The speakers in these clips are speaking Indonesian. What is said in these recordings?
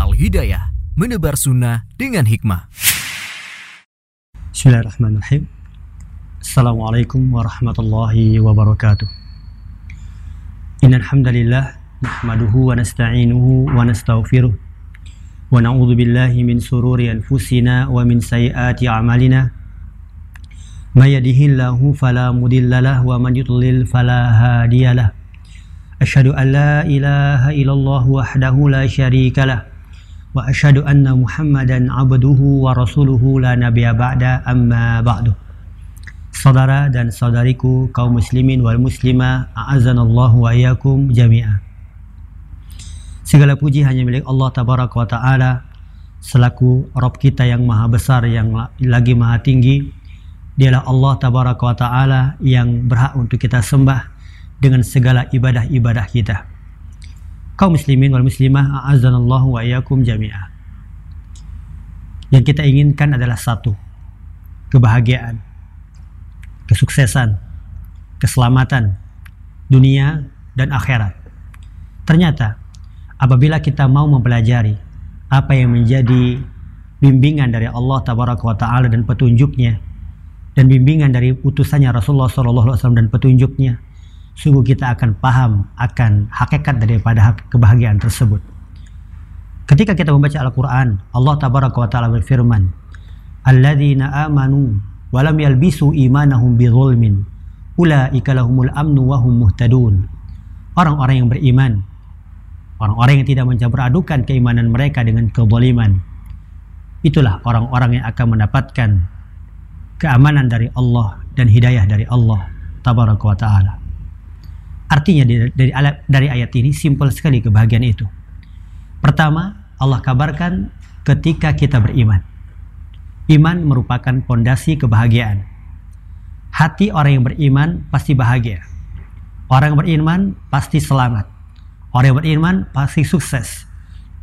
Al-Hidayah, menebar sunnah dengan hikmah. Bismillahirrahmanirrahim. Assalamualaikum warahmatullahi wabarakatuh. Innal hamdalillah nahmaduhu wa nasta'inuhu wa nastaghfiruh wa na'udzu billahi min sururi anfusina wa min sayyiati a'malina. May yahdihillahu fala mudhillalah wa man yudlil fala hadiyalah. Asyhadu an la ilaha illallah wahdahu la syarika lah wa asyhadu anna Muhammadan abduhu wa rasuluhu la nabiyya ba'da amma ba'du. Saudara dan saudariku kaum muslimin wal muslimah, a'azanallahu wa iyyakum jami'ah. Segala puji hanya milik Allah tabaraka wa taala selaku Rabb kita yang maha besar yang lagi maha tinggi. Dialah Allah tabaraka wa taala yang berhak untuk kita sembah dengan segala ibadah-ibadah kita. Kaum muslimin wal muslimah, a'azanallahu wa iyyakum jami'ah. Yang kita inginkan adalah satu, kebahagiaan, kesuksesan, keselamatan dunia dan akhirat. Ternyata apabila kita mau mempelajari apa yang menjadi bimbingan dari Allah tabaraka wa taala dan petunjuknya dan bimbingan dari utusannya Rasulullah sallallahu alaihi wasallam dan petunjuknya sungguh kita akan paham akan hakikat daripada kebahagiaan tersebut. Ketika kita membaca Al-Quran, Allah Tabaraka wa Ta'ala berfirman, Alladzina amanu walam yalbisu imanahum bizulmin, ulaika lahumul amnu wa hum muhtadun. Orang-orang yang beriman, orang-orang yang tidak mencampur adukan keimanan mereka dengan kezaliman, itulah orang-orang yang akan mendapatkan keamanan dari Allah dan hidayah dari Allah Tabaraka wa Ta'ala. Artinya dari, dari, ayat ini simpel sekali kebahagiaan itu. Pertama, Allah kabarkan ketika kita beriman. Iman merupakan pondasi kebahagiaan. Hati orang yang beriman pasti bahagia. Orang yang beriman pasti selamat. Orang yang beriman pasti sukses.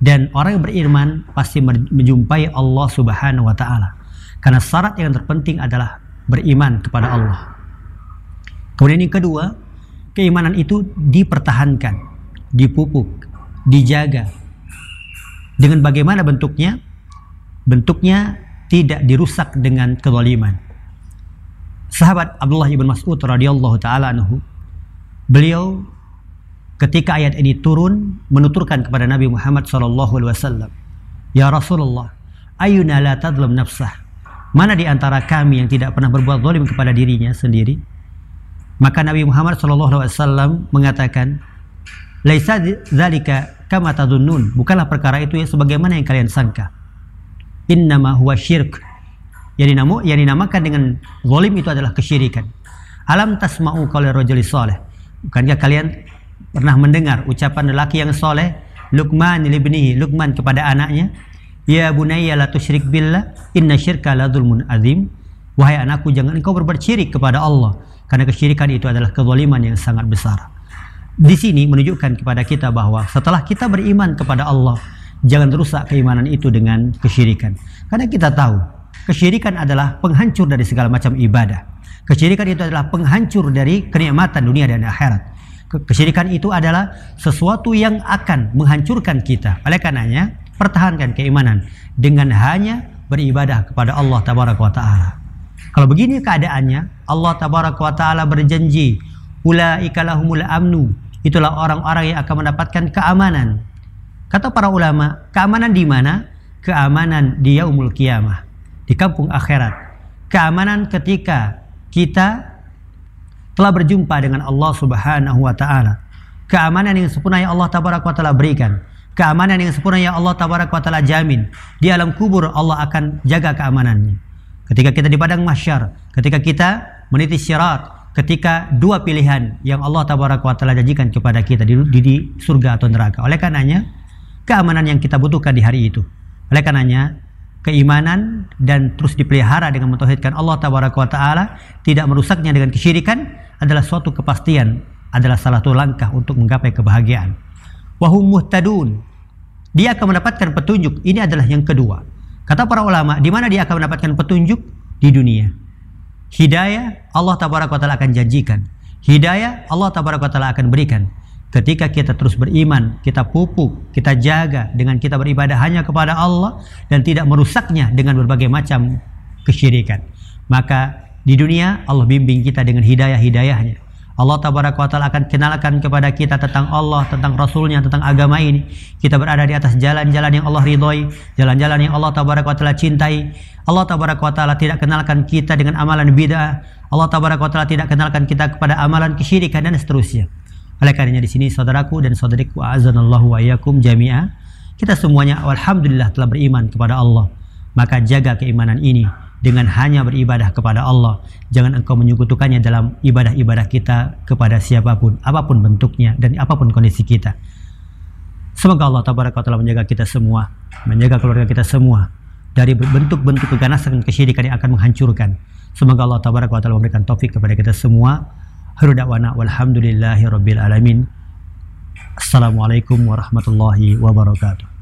Dan orang yang beriman pasti menjumpai Allah Subhanahu wa taala. Karena syarat yang terpenting adalah beriman kepada Allah. Kemudian yang kedua, keimanan itu dipertahankan, dipupuk, dijaga. Dengan bagaimana bentuknya? Bentuknya tidak dirusak dengan kezaliman. Sahabat Abdullah ibn Mas'ud radhiyallahu taala anhu, beliau ketika ayat ini turun menuturkan kepada Nabi Muhammad sallallahu alaihi wasallam, "Ya Rasulullah, ayuna la tadlam nafsah?" Mana di antara kami yang tidak pernah berbuat zalim kepada dirinya sendiri? Maka Nabi Muhammad SAW mengatakan, "Laisa dzalika kama tadunnun." Bukanlah perkara itu ya sebagaimana yang kalian sangka. Innama huwa syirk. Yang, dinamu, yang dinamakan dengan zalim itu adalah kesyirikan. Alam tasma'u qala rajuli saleh. Bukankah kalian pernah mendengar ucapan lelaki yang soleh Luqman libnihi Luqman kepada anaknya Ya bunayya la tusyrik billah inna syirka la zulmun azim Wahai anakku jangan engkau berbuat syirik kepada Allah karena kesyirikan itu adalah kezaliman yang sangat besar. Di sini menunjukkan kepada kita bahwa setelah kita beriman kepada Allah, jangan rusak keimanan itu dengan kesyirikan. Karena kita tahu, kesyirikan adalah penghancur dari segala macam ibadah. Kesyirikan itu adalah penghancur dari kenikmatan dunia dan akhirat. Kesyirikan itu adalah sesuatu yang akan menghancurkan kita. Oleh karenanya, pertahankan keimanan dengan hanya beribadah kepada Allah taala. Kalau begini keadaannya, Allah tabaraka wa taala berjanji, ulaika lahumul amnu. Itulah orang-orang yang akan mendapatkan keamanan. Kata para ulama, keamanan di mana? Keamanan di yaumul kiamah, di kampung akhirat. Keamanan ketika kita telah berjumpa dengan Allah Subhanahu wa taala. Keamanan yang sempurna yang Allah tabaraka wa taala berikan. Keamanan yang sempurna yang Allah tabaraka wa taala jamin. Di alam kubur Allah akan jaga keamanannya. Ketika kita di padang mahsyar, ketika kita meniti syarat, ketika dua pilihan yang Allah tabaraka wa taala janjikan kepada kita di, di, di surga atau neraka. Oleh karenanya, keamanan yang kita butuhkan di hari itu. Oleh karenanya, keimanan dan terus dipelihara dengan mentauhidkan Allah tabaraka wa taala, tidak merusaknya dengan kesyirikan adalah suatu kepastian, adalah salah satu langkah untuk menggapai kebahagiaan. Wahum muhtadun. Dia akan mendapatkan petunjuk. Ini adalah yang kedua. Kata para ulama, di mana dia akan mendapatkan petunjuk? Di dunia. Hidayah Allah tabaraka taala akan janjikan. Hidayah Allah tabaraka taala akan berikan. Ketika kita terus beriman, kita pupuk, kita jaga dengan kita beribadah hanya kepada Allah dan tidak merusaknya dengan berbagai macam kesyirikan. Maka di dunia Allah bimbing kita dengan hidayah-hidayahnya. Allah tabaraka wa taala akan kenalkan kepada kita tentang Allah, tentang Rasulnya, tentang agama ini. Kita berada di atas jalan-jalan yang Allah ridhoi, jalan-jalan yang Allah tabaraka wa taala cintai. Allah tabaraka wa taala tidak kenalkan kita dengan amalan bid'ah. Allah tabaraka wa taala tidak kenalkan kita kepada amalan kesyirikan dan seterusnya. Oleh karenanya di sini saudaraku dan saudariku azanallahu wa iyyakum jami'a, kita semuanya alhamdulillah telah beriman kepada Allah. Maka jaga keimanan ini dengan hanya beribadah kepada Allah. Jangan engkau menyekutukannya dalam ibadah-ibadah kita kepada siapa pun, apa pun bentuknya dan apa pun kondisi kita. Semoga Allah tabaraka taala menjaga kita semua, menjaga keluarga kita semua dari bentuk-bentuk keganasan dan kesyirikan yang akan menghancurkan. Semoga Allah tabaraka taala memberikan taufik kepada kita semua. Haru da'wana walhamdulillahi rabbil alamin. Assalamualaikum warahmatullahi wabarakatuh.